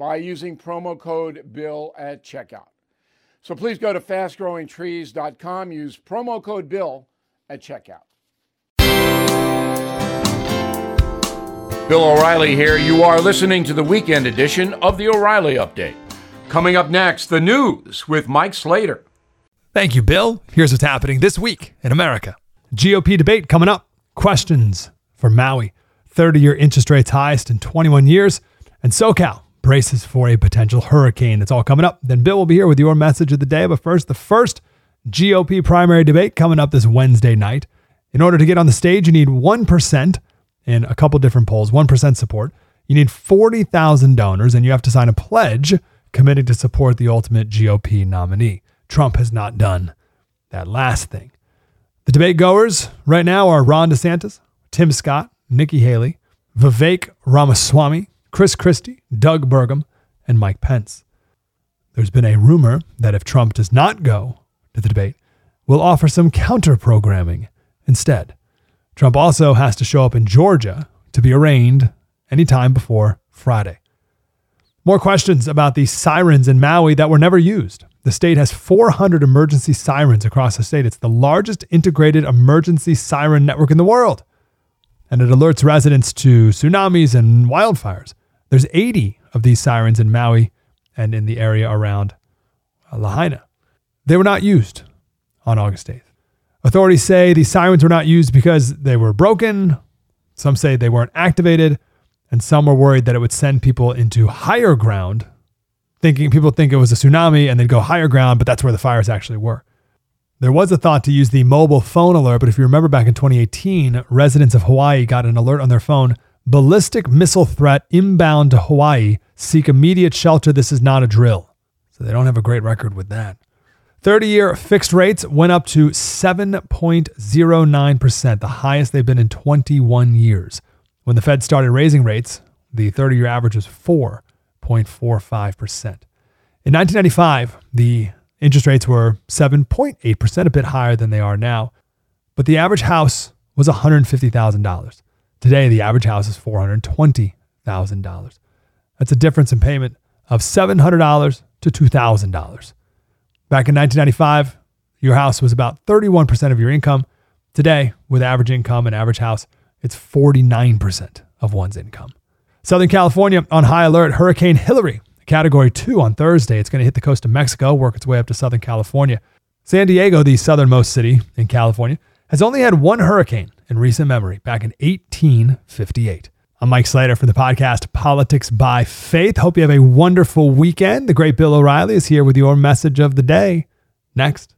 by using promo code BILL at checkout. So please go to fastgrowingtrees.com, use promo code BILL at checkout. Bill O'Reilly here. You are listening to the weekend edition of the O'Reilly Update. Coming up next, the news with Mike Slater. Thank you, Bill. Here's what's happening this week in America GOP debate coming up. Questions for Maui. 30 year interest rates highest in 21 years. And SoCal braces for a potential hurricane. That's all coming up. Then Bill will be here with your message of the day. But first, the first GOP primary debate coming up this Wednesday night. In order to get on the stage, you need 1% in a couple different polls, 1% support. You need 40,000 donors, and you have to sign a pledge committing to support the ultimate GOP nominee. Trump has not done that last thing. The debate goers right now are Ron DeSantis, Tim Scott, Nikki Haley, Vivek Ramaswamy, Chris Christie, Doug Burgum, and Mike Pence. There's been a rumor that if Trump does not go to the debate, we'll offer some counter programming instead. Trump also has to show up in Georgia to be arraigned anytime before Friday. More questions about the sirens in Maui that were never used. The state has 400 emergency sirens across the state. It's the largest integrated emergency siren network in the world. And it alerts residents to tsunamis and wildfires. There's 80 of these sirens in Maui and in the area around uh, Lahaina. They were not used on August 8th. Authorities say these sirens were not used because they were broken. Some say they weren't activated and some were worried that it would send people into higher ground, thinking people think it was a tsunami and they'd go higher ground, but that's where the fires actually were. There was a thought to use the mobile phone alert, but if you remember back in 2018, residents of Hawaii got an alert on their phone ballistic missile threat inbound to Hawaii. Seek immediate shelter. This is not a drill. So they don't have a great record with that. 30 year fixed rates went up to 7.09%, the highest they've been in 21 years. When the Fed started raising rates, the 30 year average was 4.45%. In 1995, the interest rates were 7.8%, a bit higher than they are now. But the average house was $150,000. Today, the average house is $420,000. That's a difference in payment of $700 to $2,000. Back in 1995, your house was about 31% of your income. Today, with average income and average house, it's 49% of one's income. Southern California on high alert. Hurricane Hilary, category two on Thursday. It's going to hit the coast of Mexico, work its way up to Southern California. San Diego, the southernmost city in California, has only had one hurricane in recent memory, back in 1858. I'm Mike Slater from the podcast Politics by Faith. Hope you have a wonderful weekend. The great Bill O'Reilly is here with your message of the day. Next.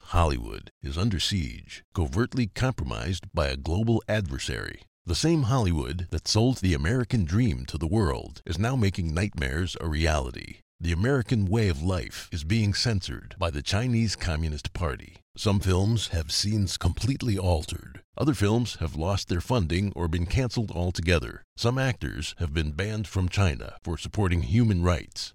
Hollywood is under siege, covertly compromised by a global adversary. The same Hollywood that sold the American dream to the world is now making nightmares a reality. The American way of life is being censored by the Chinese Communist Party. Some films have scenes completely altered. Other films have lost their funding or been canceled altogether. Some actors have been banned from China for supporting human rights.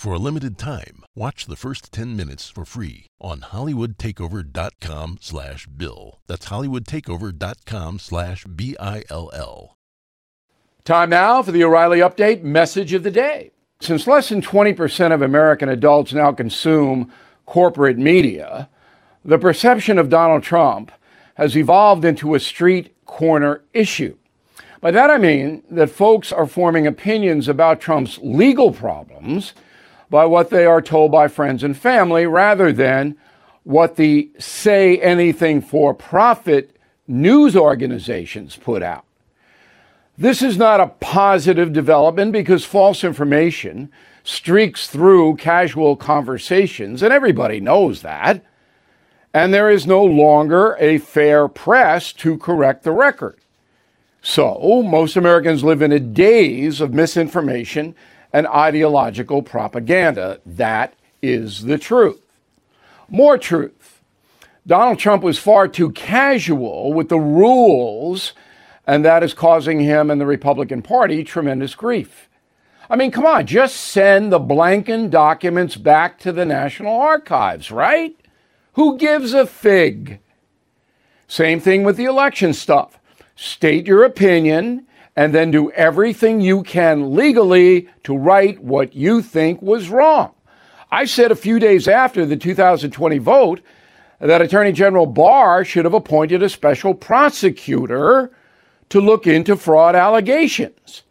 For a limited time, watch the first 10 minutes for free on hollywoodtakeover.com slash bill. That's hollywoodtakeover.com slash B-I-L-L. Time now for the O'Reilly Update message of the day. Since less than 20% of American adults now consume corporate media, the perception of Donald Trump has evolved into a street corner issue. By that I mean that folks are forming opinions about Trump's legal problems – by what they are told by friends and family rather than what the say anything for profit news organizations put out. This is not a positive development because false information streaks through casual conversations, and everybody knows that. And there is no longer a fair press to correct the record. So, most Americans live in a daze of misinformation and ideological propaganda. That is the truth. More truth. Donald Trump was far too casual with the rules, and that is causing him and the Republican Party tremendous grief. I mean, come on, just send the Blanken documents back to the National Archives, right? Who gives a fig? Same thing with the election stuff. State your opinion and then do everything you can legally to right what you think was wrong. I said a few days after the 2020 vote that Attorney General Barr should have appointed a special prosecutor to look into fraud allegations,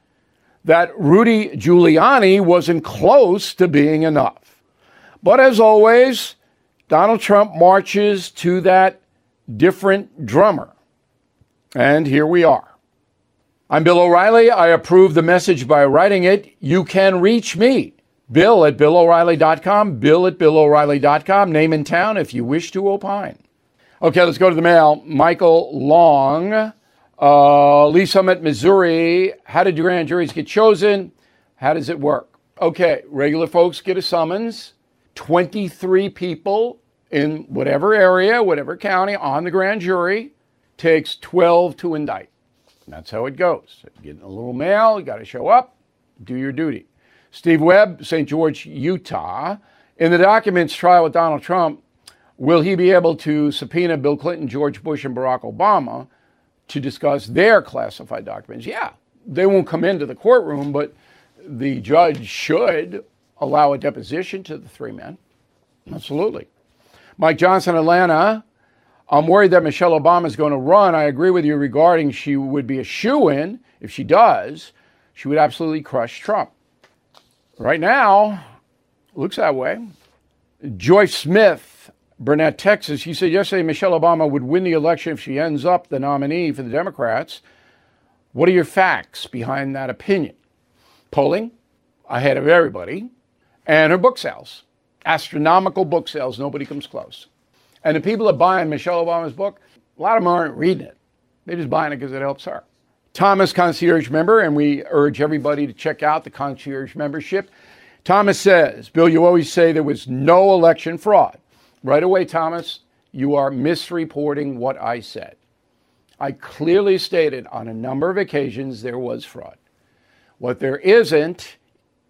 that Rudy Giuliani wasn't close to being enough. But as always, Donald Trump marches to that different drummer. And here we are. I'm Bill O'Reilly. I approve the message by writing it. You can reach me, Bill at BillO'Reilly.com, Bill at BillO'Reilly.com, name and town if you wish to opine. Okay, let's go to the mail. Michael Long, uh, Lee Summit, Missouri. How did grand juries get chosen? How does it work? Okay, regular folks get a summons. 23 people in whatever area, whatever county on the grand jury takes 12 to indict. That's how it goes. Getting a little mail, you got to show up, do your duty. Steve Webb, St. George, Utah. In the documents trial with Donald Trump, will he be able to subpoena Bill Clinton, George Bush, and Barack Obama to discuss their classified documents? Yeah, they won't come into the courtroom, but the judge should allow a deposition to the three men. Absolutely. Mike Johnson, Atlanta. I'm worried that Michelle Obama is going to run. I agree with you regarding she would be a shoe in. If she does, she would absolutely crush Trump. Right now, looks that way. Joyce Smith, Burnet, Texas, she said yesterday Michelle Obama would win the election if she ends up the nominee for the Democrats. What are your facts behind that opinion? Polling ahead of everybody, and her book sales. Astronomical book sales. Nobody comes close. And the people that are buying Michelle Obama's book, a lot of them aren't reading it. They're just buying it because it helps her. Thomas, concierge member, and we urge everybody to check out the concierge membership. Thomas says, Bill, you always say there was no election fraud. Right away, Thomas, you are misreporting what I said. I clearly stated on a number of occasions there was fraud. What there isn't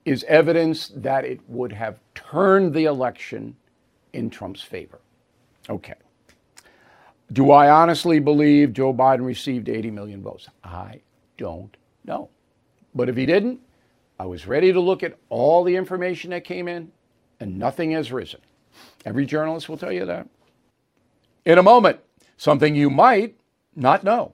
is evidence that it would have turned the election in Trump's favor. Okay. Do I honestly believe Joe Biden received 80 million votes? I don't know. But if he didn't, I was ready to look at all the information that came in, and nothing has risen. Every journalist will tell you that. In a moment, something you might not know.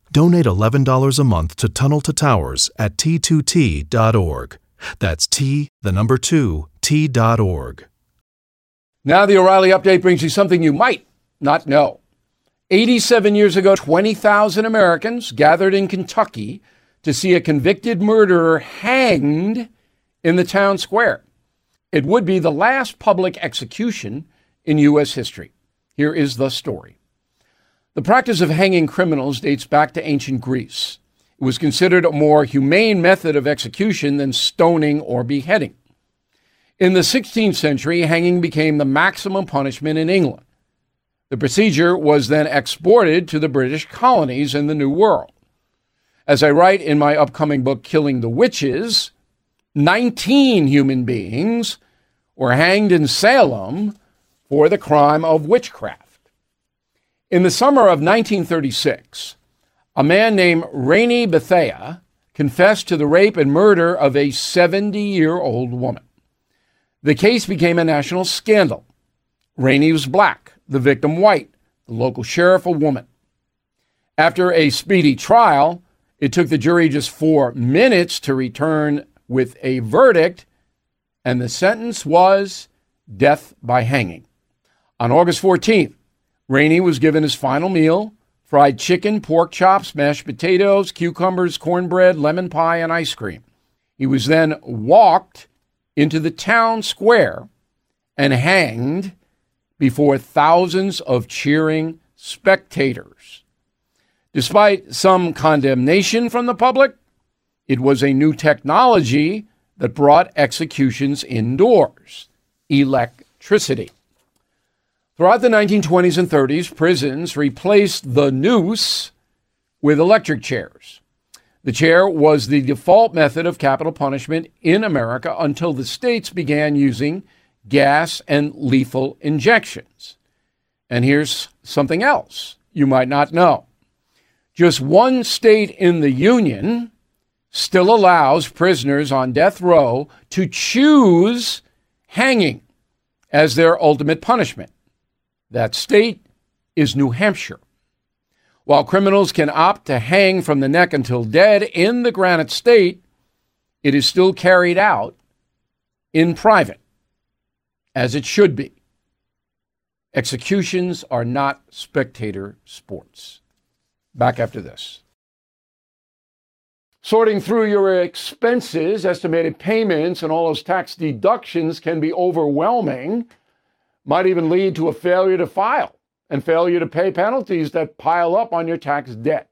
Donate $11 a month to Tunnel to Towers at t2t.org. That's T, the number 2, T.org. Now, the O'Reilly update brings you something you might not know. 87 years ago, 20,000 Americans gathered in Kentucky to see a convicted murderer hanged in the town square. It would be the last public execution in U.S. history. Here is the story. The practice of hanging criminals dates back to ancient Greece. It was considered a more humane method of execution than stoning or beheading. In the 16th century, hanging became the maximum punishment in England. The procedure was then exported to the British colonies in the New World. As I write in my upcoming book, Killing the Witches, 19 human beings were hanged in Salem for the crime of witchcraft. In the summer of 1936, a man named Rainey Bethea confessed to the rape and murder of a 70 year old woman. The case became a national scandal. Rainey was black, the victim white, the local sheriff a woman. After a speedy trial, it took the jury just four minutes to return with a verdict, and the sentence was death by hanging. On August 14th, Rainey was given his final meal fried chicken, pork chops, mashed potatoes, cucumbers, cornbread, lemon pie, and ice cream. He was then walked into the town square and hanged before thousands of cheering spectators. Despite some condemnation from the public, it was a new technology that brought executions indoors electricity. Throughout the 1920s and 30s, prisons replaced the noose with electric chairs. The chair was the default method of capital punishment in America until the states began using gas and lethal injections. And here's something else you might not know. Just one state in the Union still allows prisoners on death row to choose hanging as their ultimate punishment. That state is New Hampshire. While criminals can opt to hang from the neck until dead in the Granite State, it is still carried out in private, as it should be. Executions are not spectator sports. Back after this. Sorting through your expenses, estimated payments, and all those tax deductions can be overwhelming, might even lead to a failure to file and failure to pay penalties that pile up on your tax debt.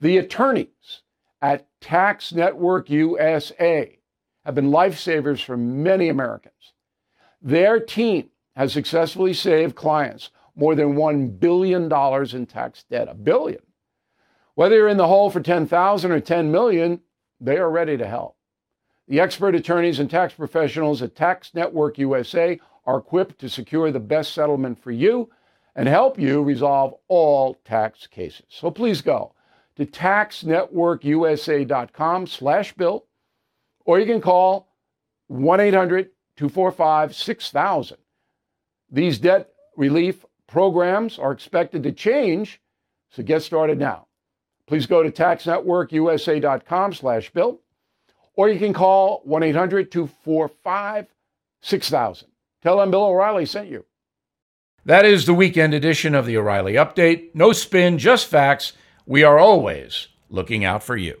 The attorneys at Tax Network USA have been lifesavers for many Americans. Their team has successfully saved clients more than $1 billion in tax debt. A billion. Whether you're in the hole for 10,000 or 10 million, they are ready to help. The expert attorneys and tax professionals at Tax Network USA are equipped to secure the best settlement for you and help you resolve all tax cases. So please go to taxnetworkusa.com slash bill, or you can call 1-800-245-6000. These debt relief programs are expected to change, so get started now. Please go to taxnetworkusa.com slash bill, or you can call 1-800-245-6000. Tell them Bill O'Reilly sent you. That is the weekend edition of the O'Reilly Update. No spin, just facts. We are always looking out for you.